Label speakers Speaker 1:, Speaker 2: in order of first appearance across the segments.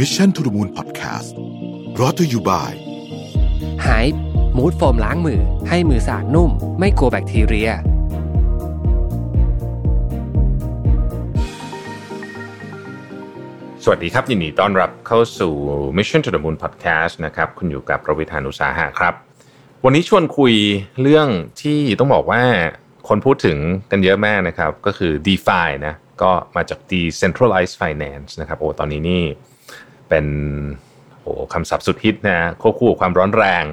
Speaker 1: Mission to the Moon Podcast รอ t ธออยู่บ่าย
Speaker 2: หายมูดโฟมล้างมือ ให้มือสะอาดนุ่ม ไม่กลัวแบคทีเรีย
Speaker 3: สวัสดีครับ ยินดีต้อนรับเข้าสู่ Mission to the Moon Podcast นะครับ คุณอยู่กับประวิธานุสาหะครับ วันนี้ชวนคุยเรื่องที่ต้องบอกว่าคนพูดถึงกันเยอะมากนะครับ ก็คือ DeFi นะก็มาจาก Decentralized Finance นะครับโอ้ตอนนี้นี่ เป็นโอ้คำศัพท์สุดฮิตนะควบคู่กับความร้อนแรง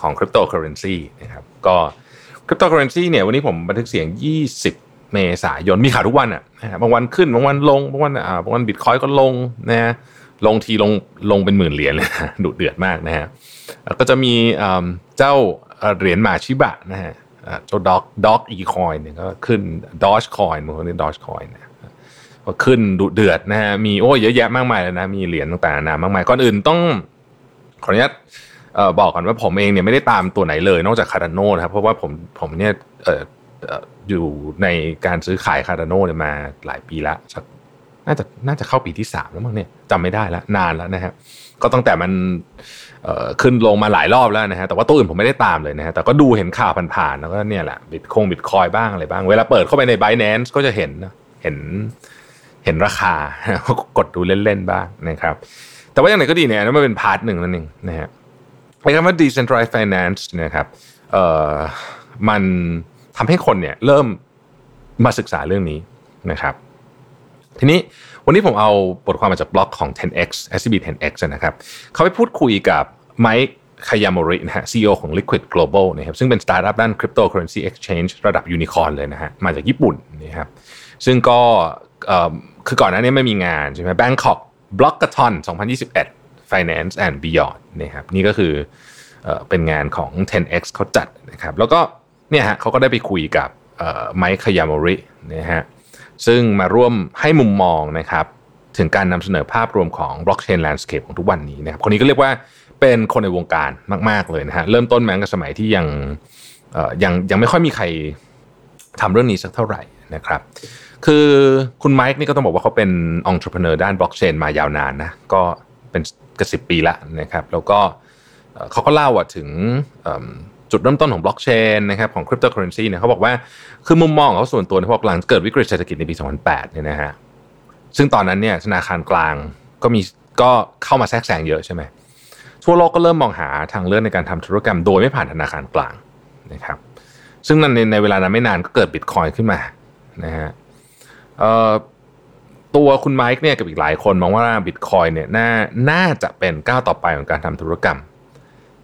Speaker 3: ของคริปโตเคอเรนซีนะครับก็คริปโตเคอเรนซีเนี่ยวันนี้ผมบันทึกเสียง 20 เมษายนมีข่าวทุกวันอะนะบางวันขึ้นบางวันลงบางวันอ่าบางวันบิตคอยน์ก็ลงนะฮะลงทีลงลงเป็นหมื่นเหรียญเลยนะดุเดือดมากนะฮะก็จะมีเจ้าเหรียญหมาชิบะนะฮะเจ้าด็อก Dogecoin เนี่ยก็ขึ้นดอชคอยมันเรียกดอชคอยนะ ขึ้นดุเดือดนะฮะมีโอ้เยอะแยะมากมายเลยนะ มีเหรียญต่างๆนานามากมายก่อนอื่นต้องขออนุญาตบอกก่อนว่าผมเองเนี่ยไม่ได้ตามตัวไหนเลยนอกจาก Cardano นะครับ เพราะว่าผมผมเนี่ยออยู่ในการซื้อขาย Cardano เนี่ยมาหลายปีละสักน่าจะน่าจะเข้าปีที่สามแล้วมั้งเนี่ยจำไม่ได้แล้วนานแล้วนะฮะก็ตั้งแต่มันขึ้นลงมาหลายรอบแล้วนะฮะแต่ว่าตัวอื่นผมไม่ได้ตามเลยนะฮะแต่ก็ดูเห็นข่าวผ่านๆแล้วก็เนี่ยแหละบิตคงบิตคอยน์บ้างอะไรบ้าง เวลาเปิดเข้าไปใน Binance ก็จะเห็นนะเห็น เห็นราคาก็กดดูเล่นๆบ้างนะครับ แต่ว่าอย่างไรก็ดีเนี่ยนั่นมันเป็น part หนึ่งนั่นเองนะฮะไอ้คำว่า decentralized finance นะครับเอ่อมันทำให้คนเนี่ยเริ่มมาศึกษาเรื่องนี้นะครับ ทีนี้วันนี้ผมเอาบทความมาจากบล็อกของ 10x SCB 10x นะครับเขาไปพูดคุยกับไมค์คายามอรินะฮะ CEO ของ Liquid Global นะครับซึ่งเป็นสตาร์ทอัพด้าน Cryptocurrency Exchange ระดับยูนิคอร์นเลยนะฮะมาจากญี่ปุ่นนะครับซึ่งก็เคือก่อนหน้านี้ไม่มีงานใช่ไหม Bangkok Blockathon 2021 Finance and Beyond นะครับนี่ก็คือเออเป็นงานของ 10x เขาจัดนะครับ แล้วก็เนี่ยฮะเขาก็ได้ไปคุยกับไมค์คยามอรินะฮะซึ่งมาร่วมให้มุมมองนะครับ ถึงการนำเสนอภาพรวมของ blockchain landscape ของทุกวันนี้นะครับ คนนี้ก็เรียกว่าเป็นคนในวงการมาก ๆ เลยนะฮะเริ่มต้นมาตั้งแต่สมัยที่ยังยังยังไม่ค่อยมีใครทำเรื่องนี้สักเท่าไหร่นะครับ คือคุณไมค์นี่ก็ต้องบอกว่าเขาเป็นองค์ประกอบด้านบล็อกเชนมายาวนานนะก็เป็นกสิบปีละนะครับ แล้วก็เขาก็เล่าว่าถึงจุดเริ่มต้นของบล็อกเชนนะครับของคริปโตเคอเรนซีเนี่ยเขาบอกว่าคือมุมมองของเขาส่วนตัวเนี่ยเขาบอกหลังเกิดวิกฤตเศรษฐกิจในปี 2008 เนี่ยนะฮะซึ่งตอนนั้นเนี่ยธนาคารกลางก็มีก็เข้ามาแทรกแซงเยอะใช่ไหมทั่วโลกก็เริ่มมองหาทางเลือกในการทำธุรกรรม โดยไม่ผ่านธนาคารกลางนะครับซึ่งในในเวลานั้นไม่นานก็เกิดบิตคอยน์ขึ้นมานะฮะ ตัวคุณไมค์เนี่ยกับอีกหลายคนมองว่าบิตคอยน์เนี่ยน่าน่าจะเป็นก้าวต่อไปของการทำธุรกรรม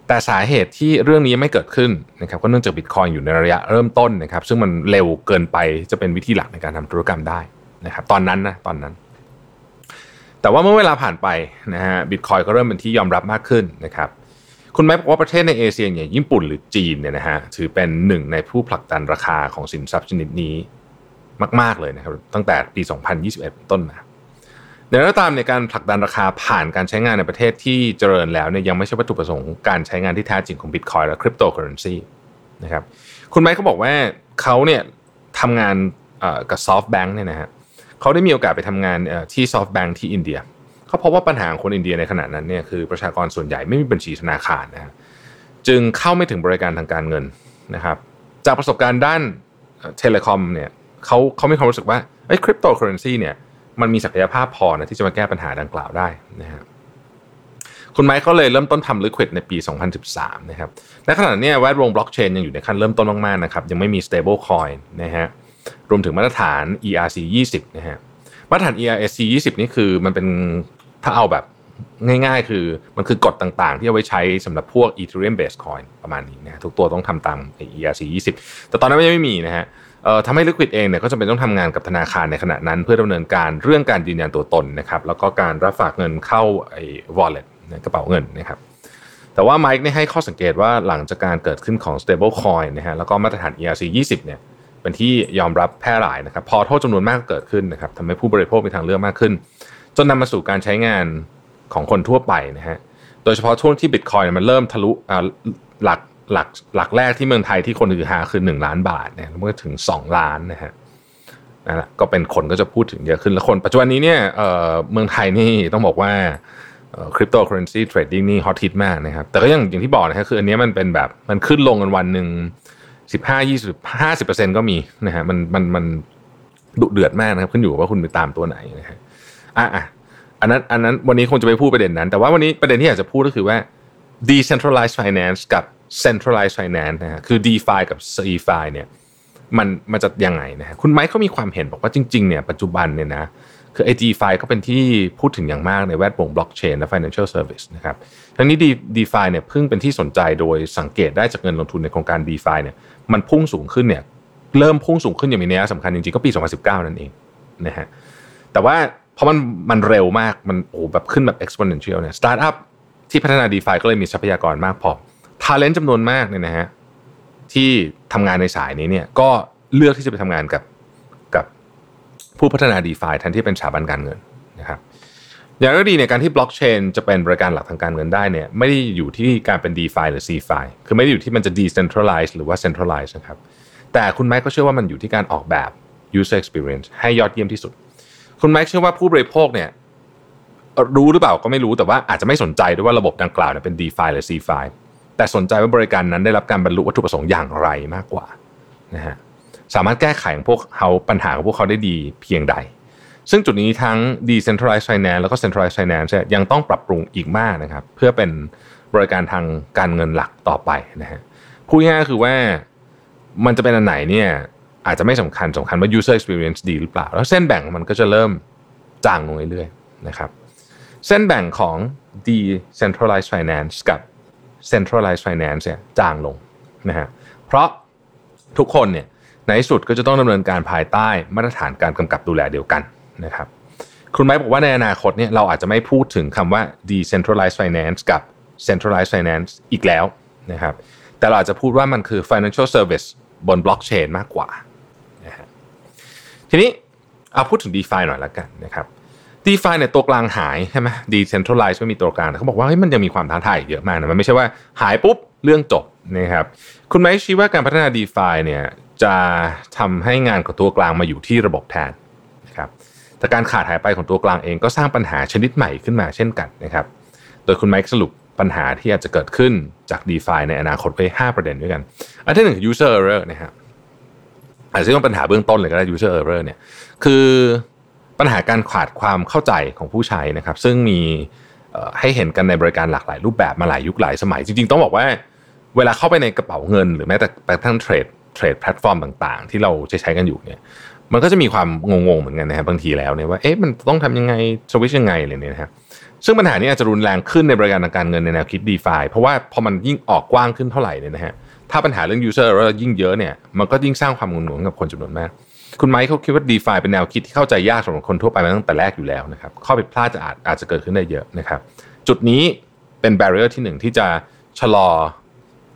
Speaker 3: แต่สาเหตุที่เรื่องนี้ไม่เกิดขึ้นนะครับก็เนื่องจากบิตคอยอยู่ในระยะเริ่มต้นนะครับซึ่งมันเร็วเกินไปจะเป็นวิธีหลักในการทำธุรกรรมได้นะครับตอนนั้นนะตอนนั้น แต่ว่าเมื่อเวลาผ่านไปนะฮะบิตคอยก็เริ่มเป็นที่ยอมรับมากขึ้นนะครับคุณไมค์บอกว่าประเทศในเอเชียอย่างญี่ปุ่นหรือจีนเนี่ยนะฮะถือเป็นหนึ่งในผู้ผลักดันราคาของสินทรัพย์ชนิดนี้ มาก ๆ เลยนะครับตั้งแต่ปี 2021ต้นมาในรัฐตามในการผลักดันราคาผ่านการใช้งานในประเทศที่เจริญแล้วเนี่ยยังไม่ใช่วัตถุประสงค์การใช้งานที่แท้จริงของบิตคอยน์และคริปโตเคอเรนซีนะครับคุณไมค์เขาบอกว่าเขาเนี่ยทำงานกับ SoftBank เนี่ยนะฮะเขาได้มีโอกาสไปทำงานที่ SoftBank ที่อินเดียเขาพบว่าปัญหาของคนอินเดียในขณะนั้นเนี่ยคือประชากรส่วนใหญ่ไม่มีบัญชีธนาคารนะฮะจึงเข้าไม่ถึงบริการทางการเงินนะครับจากประสบการณ์ด้าน telecom เนี่ย เขาเขามีความรู้สึกว่าไอ้คริปโตเคอเรนซีเนี่ยมันมีศักยภาพพอนะที่จะมาแก้ปัญหาดังกล่าวได้นะฮะคุณไมค์ก็เลยเริ่มต้นทำ Liquid ในปี 2013 นะครับในขณะนี้แวดวงบล็อกเชนยังอยู่ในขั้นเริ่มต้นมากๆนะครับยังไม่มี stable coin นะฮะรวมถึงมาตรฐาน ERC 20นะฮะมาตรฐาน ERC 20 นี่คือมันเป็นถ้าเอาแบบง่ายๆ คือมันคือกฎต่างๆ ที่เอาไว้ใช้สำหรับพวก Ethereum based coin ประมาณนี้นะฮะทุกตัวต้องทำตาม ERC 20 แต่ตอนนั้นยังไม่มีนะฮะ ทำให้ Liquid เองเนี่ยก็จะเป็นต้องทำงานกับธนาคารในขณะนั้น เพื่อดำเนินการเรื่องการยืนยันตัวตนนะครับแล้วก็การรับฝากเงินเข้าไอ้ wallet กระเป๋าเงินนะครับแต่ว่าไมค์ได้ให้ข้อสังเกตว่าหลังจากการเกิดขึ้นของ stable coin นะฮะแล้วก็มาตรฐาน ERC 20เนี่ยเป็นที่ยอมรับแพร่หลายนะครับพอโทษจำนวนมากเกิดขึ้นนะครับทำให้ผู้บริโภคมีทางเลือกมากขึ้น จนนำมาสู่การใช้งานของคนทั่วไปนะฮะโดยเฉพาะช่วงที่ Bitcoin มันเริ่มทะลุอ่าหลัก หลักหลักแรกที่เมืองไทยที่คนถือหาคือ 1 ล้านบาทเนี่ยแล้วมันก็ถึง 2 ล้านนะฮะนั่นแหละก็เป็นคนก็จะพูดถึงเยอะขึ้นแล้วคน ปัจจุบันนี้เนี่ยเอ่อเมืองไทยนี่ต้องบอกว่า cryptocurrency trading นี่ฮอตฮิตมากนะครับ แต่ก็อย่างอย่างที่บอกนะครับคืออันนี้มันเป็นแบบมันขึ้นลงกันวันหนึ่งสิบห้ายี่สิบห้าสิบเปอร์เซ็นก็มีนะฮะมันมันมันดุเดือดมากนะครับ ขึ้นอยู่กับว่าคุณไปตามตัวไหนนะฮะอะอะอันนั้นอันนั้นวันนี้คงจะไปพูดประเด็นนั้น แต่ว่าวันนี้ประเด็นที่อยากจะพูดก็คือว่า decentralized finance กับ centralized finance นะฮะคือ DeFi กับ CeFi เนี่ยมันมันจะยังไงนะฮะคุณไมค์เขามีความเห็นบอกว่าจริงๆเนี่ยปัจจุบันเนี่ยนะคือไอ้ DeFi ก็เป็นที่พูดถึงอย่างมากในแวดวงบล็อกเชนและ financial service นะครับทั้งนี้ DeFi เนี่ยเพิ่งเป็นที่สนใจโดยสังเกตได้จากเงินลงทุนในโครงการ DeFi เนี่ยมันพุ่งสูงขึ้นเนี่ยเริ่มพุ่งสูงขึ้นอย่างมีนัยสำคัญจริงๆก็ปี 2019 นั่นเองนะฮะแต่ว่าเพราะมันมันเร็วมากมันโอ้แบบขึ้นแบบ exponential เนี่ยสตาร์ทอัพที่พัฒนา DeFi ก็เลยมีทรัพยากรมากพอ talent จำนวนมากเนี่ยนะฮะที่ทำงานในสายนี้เนี่ยก็เลือกที่จะไปทำงานกับกับผู้พัฒนา DeFi แทนที่เป็นสถาบันการเงินนะครับอย่างไรก็ดีเนี่ยการที่บล็อกเชนจะเป็นบริการหลักทางการเงินได้เนี่ยไม่ได้อยู่ที่การเป็น DeFi หรือ CeFi คือไม่ได้อยู่ที่มันจะ decentralize หรือว่า centralize นะครับแต่คุณไมค์ก็เชื่อว่ามันอยู่ที่การออกแบบ user experience ให้ยอดเยี่ยมที่สุด คุณไมค์เชื่อว่าผู้บริโภคเนี่ยรู้หรือเปล่าก็ไม่รู้แต่ว่าอาจจะไม่สนใจด้วยว่าระบบดังกล่าวเนี่ยเป็น DeFi หรือ c f i แต่สนใจว่าบริการนั้นได้รับการบรรลุวัตถุประสงค์อย่างไรมากกว่านะฮะสามารถแก้ไขของพวกเขาปัญหาของพวกเขาได้ดีเพียงใด ซึ่งจุดนี้ทั้ง decentralized finance แล้วก็ centralized finance ยังต้องปรับปรุงอีกมากนะครับ เพื่อเป็นบริการทางการเงินหลักต่อไปนะฮะพูดง่ายคือว่ามันจะเป็นอันไหนเนี่ยอาจจะไม่สำคัญสำคัญว่า user experience ดีหรือเปล่า แล้วเส้นแบ่งมันก็จะเริ่มจางลงเรื่อยๆนะครับ เส้นแบ่งของ decentralized finance กับ centralized finance เนี่ยจางลงนะฮะเพราะทุกคนเนี่ยในที่สุดก็จะต้องดำเนินการภายใต้มาตรฐานการกำกับดูแลเดียวกันนะครับคุณไม้บอกว่าในอนาคตเนี่ยเราอาจจะไม่พูดถึงคำว่า decentralized finance กับ centralized finance อีกแล้วนะครับแต่เราอาจจะพูดว่ามันคือ financial service บนบล็อกเชนมากกว่านะฮะทีนี้เอาพูดถึง DeFi หน่อยละกันนะครับ DeFi เนี่ยตัวกลางหายใช่ไหม Decentralized ไม่มีตัวกลางเขาบอกว่าเฮ้ยมันยังมีความท้าทายเยอะมากนะมันไม่ใช่ว่าหายปุ๊บเรื่องจบนะครับคุณไมค์ชี้ว่าการพัฒนา DeFi เนี่ยจะทำให้งานของตัวกลางมาอยู่ที่ระบบแทนนะครับแต่การขาดหายไปของตัวกลางเองก็สร้างปัญหาชนิดใหม่ขึ้นมาเช่นกันนะครับโดยคุณไมค์สรุปปัญหาที่อาจจะเกิดขึ้นจาก DeFi ในอนาคตไว้5ประเด็นด้วยกัน อันที่หนึ่ง user error นะครับอาจจะต้องปัญหาเบื้องต้นเลยก็ได้ user error เนี่ยคือ ปัญหาการขาดความเข้าใจของผู้ใช้นะครับ ซึ่งมีให้เห็นกันในบริการหลากหลายรูปแบบมาหลายยุคหลายสมัย จริง ๆ ต้องบอกว่า เวลาเข้าไปในกระเป๋าเงิน หรือแม้แต่กระทั่งเทรดเทรดแพลตฟอร์มต่าง ๆ ที่เราใช้ใช้กันอยู่เนี่ยมันก็จะมีความงงๆเหมือนกันนะครับบางทีแล้วเนี่ยว่าเอ๊ะมันต้องทำยังไงสวิชยังไงอะไรเนี่ยนะครับซึ่งปัญหานี้อาจจะรุนแรงขึ้นในบริการทางการเงินในแนวคิด d e f าเพราะว่าพอมันยิ่งออกกว้างขึ้นเท่าไหร่เนี่ยนะฮะถ้าปัญหาเรื่อง user error ยิ่งเยอะเนี่ยมันก็ยิ่งสร้างความงุนงงกับคนจำนวนมาก คุณไมค์เขาคิดว่า d e f าเป็นแนวคิดที่เข้าใจยากสำหรับคนทั่วไปมาตั้งแต่แรกอยู่แล้วนะครับข้อผิดพลาดจะอาจอาจจะเกิดขึ้นได้เยอะนะครับ จุดนี้เป็น barrier ที่หนึ่งที่จะชะลอ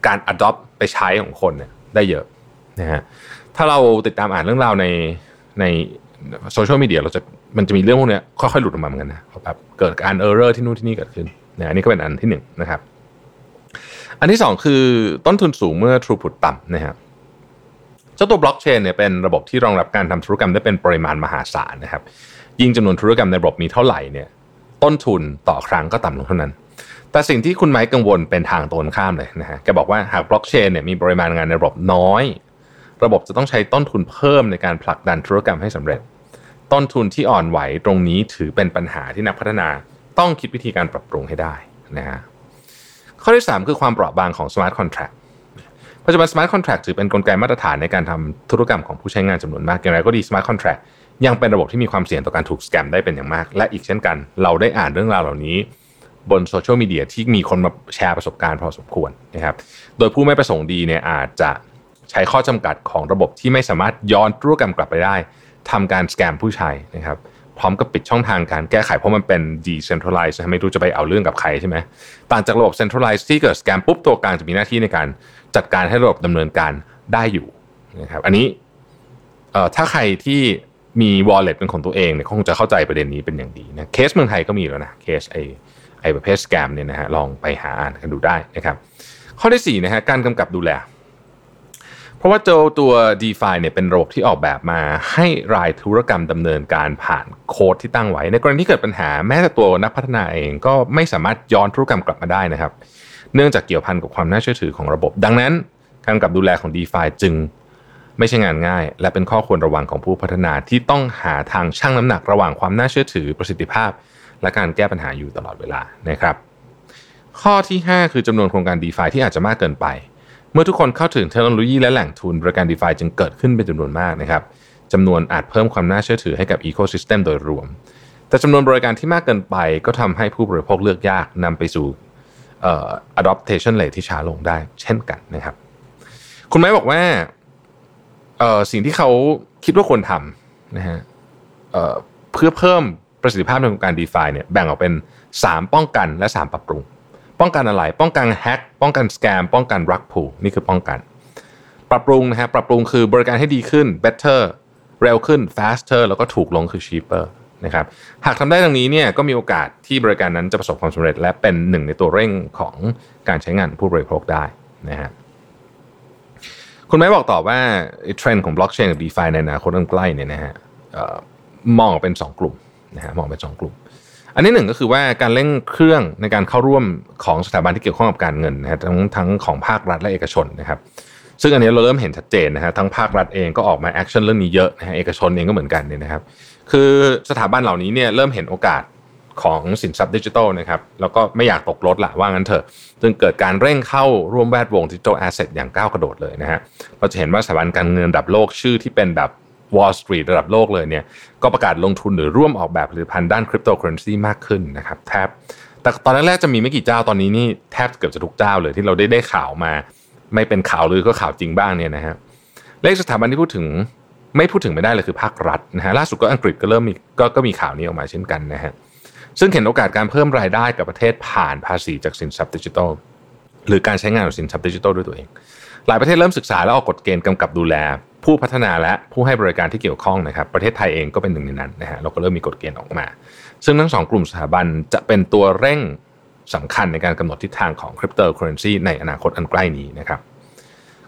Speaker 3: การ adopt ไปใช้ของคนเนี่ยได้เยอะนะฮะถ้าเราติดตามอ่านเรื่องราวในในโซเชียลมีเดียเราจะมันจะมีเรื่องพวกนี้ค่อยๆหลุดออกมาเหมือนกันนะแบบเกิดการ error ที่นู่นที่นี่เกิดขึ้นนะอันนี้ก็เป็นอันที่หนึ่งนะครับ อันที่สองคือต้นทุนสูงเมื่อ throughput ต่ำนะครับ เจ้าตัวบล็อกเชนเนี่ยเป็นระบบที่รองรับการทำธุรกรรมได้เป็นปริมาณมหาศาลนะครับ ยิ่งจำนวนธุรกรรมในระบบมีเท่าไหร่เนี่ย ต้นทุนต่อครั้งก็ต่ำลงเท่านั้น แต่สิ่งที่คุณไมค์กังวลเป็นทางตรงข้ามเลยนะฮะแกบอกว่าหากบล็อกเชนเนี่ยมีปริมาณงานในระบบน้อย ระบบจะต้องใช้ต้นทุนเพิ่มในการผลักดันธุรกรรมให้สำเร็จ ต้นทุนที่อ่อนไหวตรงนี้ถือเป็นปัญหาที่นักพัฒนาต้องคิดวิธีการปรับปรุงให้ได้นะฮะข้อที่ 3 คือความเปราะบางของ smart contract ปัจจุบัน smart contract ถือเป็นนกลไกมาตรฐานในการทำธุรกรรมของผู้ใช้งานจำนวนมากอย่างไรก็ดี smart contract ยังเป็นระบบที่มีความเสี่ยงต่อการถูกสแกมได้เป็นอย่างมาก และอีกเช่นกัน เราได้อ่านเรื่องราวเหล่านี้ บนโซเชียลมีเดียที่มีคนมาแชร์ประสบการณ์พอสมควรนะครับโดยผู้ไม่ประสงค์ดีเนี่ยอาจจะใช้ข้อจำกัดของระบบที่ไม่สามารถย้อนธุรกรรมกลับไปได้ทำการสแกมผู้ใช้นะครับ พร้อมกับปิดช่องทางการแก้ไขเพราะมันเป็น decentralized ไม่รู้จะไปเอาเรื่องกับใครใช่ไหมต่างจากระบบ centralized ที่เกิดสแกมปุ๊บตัวกลางจะมีหน้าที่ในการจัดการให้ระบบดำเนินการได้อยู่นะครับอันนี้เอ่อถ้าใครที่มี wallet เป็นของตัวเองเนี่ยคงจะเข้าใจประเด็นนี้เป็นอย่างดีนะเคสเมืองไทยก็มีแล้วนะเคสไอไอประเภทสแกมเนี่ยนะฮะลองไปหาอ่านกันดูได้นะครับข้อที่4นะฮะการกำกับดูแล เพราะว่าเจ้าตัว d e f าเนี่ยเป็นระบบที่ออกแบบมาให้รายธุรกรรมดำเนินการผ่านโค้ดที่ตั้งไว้ ในกรณีที่เกิดปัญหาแม้แต่ตัวนักพัฒนาเองก็ไม่สามารถย้อนธุรกรรมกลับมาได้นะครับ เนื่องจากเกี่ยวพันกับความน่าเชื่อถือของระบบ ดังนั้น การกับดูแลของ d e f าจึงไม่ใช่งานง่าย และเป็นข้อควรระวังของผู้พัฒนาที่ต้องหาทางชั่งน้ำหนักระหว่างความน่าเชื่อถือประสิทธิภาพ และการแก้ปัญหาอยู่ตลอดเวลานะครับ ข้อที่ 5 คือจำนวนโครงการ d e f าที่อาจจะมากเกินไป เมื่อทุกคนเข้าถึงเทคโนโลยีและแหล่งทุนบริการ d e f าจึงเกิดขึ้นเป็นจำนวนมากนะครับจำนวนอาจเพิ่มความน่าเชื่อถือให้กับอีโคซิสเต็มโดยรวม แต่จำนวนบริการที่มากเกินไปก็ทำให้ผู้บริโภคเลือกยากนำไปสู่ adoption rate ที่ช้าลงได้ เช่นกันนะครับ คุณไม้บอกว่าสิ่งที่เขาคิดว่าควรทำนะฮะเพื่อเพิ่มประสิทธิภาพในการ d e f าเนี่ยแบ่งออกเป็น 3 ป้องกันและ 3 ปรับปรุง ป้องกันอะไร ป้องกันแฮก ป้องกันสแกม ป้องกันรักผูนี่คือป้องกัน ปรับปรุงนะฮะ ปรับปรุงคือบริการให้ดีขึ้น better เร็วขึ้น faster แล้วก็ถูกลงคือ cheaper นะครับ หากทำได้ดังนี้เนี่ยก็มีโอกาสที่บริการนั้นจะประสบความสำเร็จ และเป็นหนึ่งในตัวเร่งของการใช้งานผู้บริโภคได้นะฮะ คุณแม่บอกต่อว่าเทรนด์ของบล็อกเชนกับดีฟาในอนาคตอันใกล้เนี่ยนะฮะมองเป็น 2 กลุ่มนะฮะมองเป็น 2 กลุ่ม อันนี้หนึ่งก็คือว่าการเร่งเครื่องในการเข้าร่วมของสถาบันที่เกี่ยวข้องกับการเงินนะฮะทั้งทั้งของภาครัฐและเอกชนนะครับซึ่งอันนี้เราเริ่มเห็นชัดเจนนะฮะทั้งภาครัฐเองก็ออกมา action เรื่องนี้เยอะนะฮะเอกชนเองก็เหมือนกันเนี่ยนะครับ คือสถาบันเหล่านี้เนี่ยเริ่มเห็นโอกาสของสินทรัพย์ดิจิทัลนะครับแล้วก็ไม่อยากตกรถละว่างั้นเถอะ จึงเกิดการเร่งเข้าร่วมแวดวง digital asset อย่างก้าวกระโดดเลยนะฮะเราจะเห็นว่าสถาบันการเงินระดับโลกชื่อที่เป็นแบบ Wall Street ระดับโลกเลยเนี่ยก็ประกาศลงทุนหรือร่วมออกแบบผลิตภัณฑ์ด้านคริปโตเคอเรนซีมากขึ้นนะครับแทบแต่ตอนแรกๆจะมีไม่กี่เจ้าตอนนี้นี่แทบเกือบจะทุกเจ้าเลยที่เราได้ได้ข่าวมา ไม่เป็นข่าวหรือก็ข่าวจริงบ้างเนี่ยนะฮะเลขสถาบันที่พูดถึงไม่พูดถึงไม่ได้เลยคือภาครัฐนะฮะล่าสุดก็อังกฤษก็เริ่มมีก็ก็มีข่าวนี้ออกมาเช่นกันนะฮะซึ่งเห็นโอกาสการเพิ่มรายได้กับประเทศผ่านภาษีจากสินทรัพย์ดิจิทัลหรือการใช้งานของสินทรัพย์ดิจิทัลด้วยตัวเอง หลายประเทศเริ่มศึกษาและออกกฎเกณฑ์กำกับดูแล ผู้พัฒนาและผู้ให้บริการที่เกี่ยวข้องนะครับ ประเทศไทยเองก็เป็นหนึ่งในนั้นนะฮะเราก็เริ่มมีกฎเกณฑ์ออกมา ซึ่งทั้งสองกลุ่มสถาบันจะเป็นตัวเร่งสำคัญในการกำหนดทิศทางของคริปโตเคอเรนซีในอนาคตอันใกล้นี้นะครับ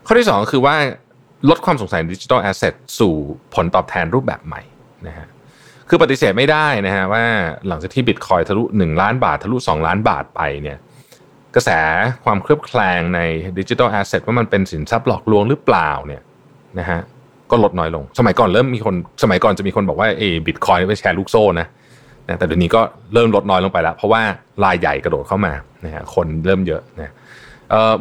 Speaker 3: ข้อที่ 2 คือว่าลดความสงสัย digital asset สู่ผลตอบแทนรูปแบบใหม่นะฮะคือปฏิเสธไม่ได้นะฮะว่าหลังจากที่บิตคอยน์ทะลุ 1 ล้านบาททะลุ 2 ล้านบาทไปเนี่ย กระแสความเคลือบแคลงใน digital asset ว่ามันเป็นสินทรัพย์หลอกลวงหรือเปล่าเนี่ยนะฮะก็ลดน้อยลง สมัยก่อนเริ่มมีคนสมัยก่อนจะมีคนบอกว่าเอบิตคอยน์เป็นแชร์ลูกโซ่นะนะแต่เดี๋ยวนี้ก็เริ่มลดน้อยลงไปแล้ว เพราะว่ารายใหญ่กระโดดเข้ามานะฮะคนเริ่มเยอะนะ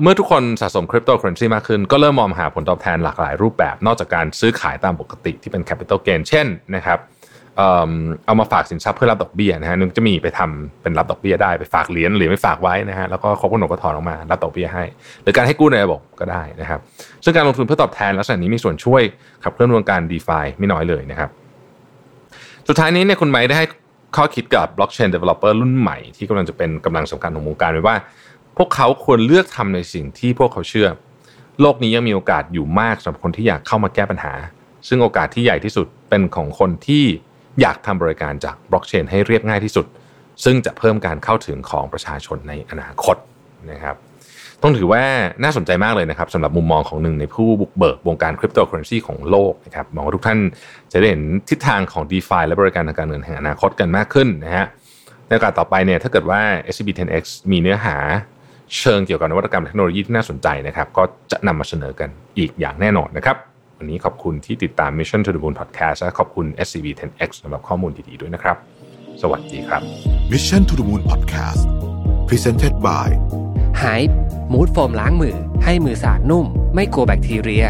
Speaker 3: เมื่อทุกคนสะสมคริปโตเคอเรนซีมากขึ้น ก็เริ่มมองหาผลตอบแทนหลากหลายรูปแบบ นอกจากการซื้อขายตามปกติที่เป็น capital gain เช่นนะครับ เอามาฝากสินทรัพย์เพื่อรับดอกเบี้ยนะฮะนึงจะมีไปทำเป็นรับดอกเบี้ยได้ไปฝากเหรียญหรือไม่ฝากไว้นะฮะแล้วก็ครบกำหนดก็ถอนออกมารับดอกเบี้ยให้ หรือการให้กู้ในระบบก็ได้นะครับ ซึ่งการลงทุนเพื่อตอบแทนลักษณะนี้มีส่วนช่วยขับเคลื่อนวงการ DeFi ไม่น้อยเลยนะครับ สุดท้ายนี้เนี่ยคุณไมค์ได้ให้ข้อคิดกับ blockchain developer รุ่นใหม่ที่กำลังจะเป็นกำลังสำคัญของวงการไว้ว่า พวกเขาควรเลือกทำในสิ่งที่พวกเขาเชื่อ โลกนี้ยังมีโอกาสอยู่มากสำหรับคนที่อยากเข้ามาแก้ปัญหา ซึ่งโอกาสที่ใหญ่ที่สุดเป็นของคนที่ อยากทำบริการจากบล็อกเชนให้เรียบง่ายที่สุด ซึ่งจะเพิ่มการเข้าถึงของประชาชนในอนาคตนะครับต้องถือว่าน่าสนใจมากเลยนะครับสำหรับมุมมองของหนึ่งในผู้บุกเบิกวงการคริปโตเคอเรนซีของโลกนะครับมองว่าทุกท่านจะได้เห็นทิศทางของ d e f าและบริการทางการเงินแห่งอนาคตกันมากขึ้นนะฮะในโอกาสต่อไปเนี่ยถ้าเกิดว่า SCB 10X มีเนื้อหาเชิงเกี่ยวกับนวัตกรรมเทคโนโลยีที่น่าสนใจนะครับ ก็จะนำมาเสนอกันอีกอย่างแน่นอนนะครับ วันนี้ขอบคุณที่ติดตาม Mission to the Moon Podcast และขอบคุณ SCB 10X สำหรับข้อมูลดีๆด้วยนะครับ สวัสดีครับ
Speaker 1: Mission to the Moon Podcast Presented by
Speaker 2: Hype มูดโฟมล้างมือ ให้มือสะอาดนุ่ม ไม่กลัวแบคทีเรีย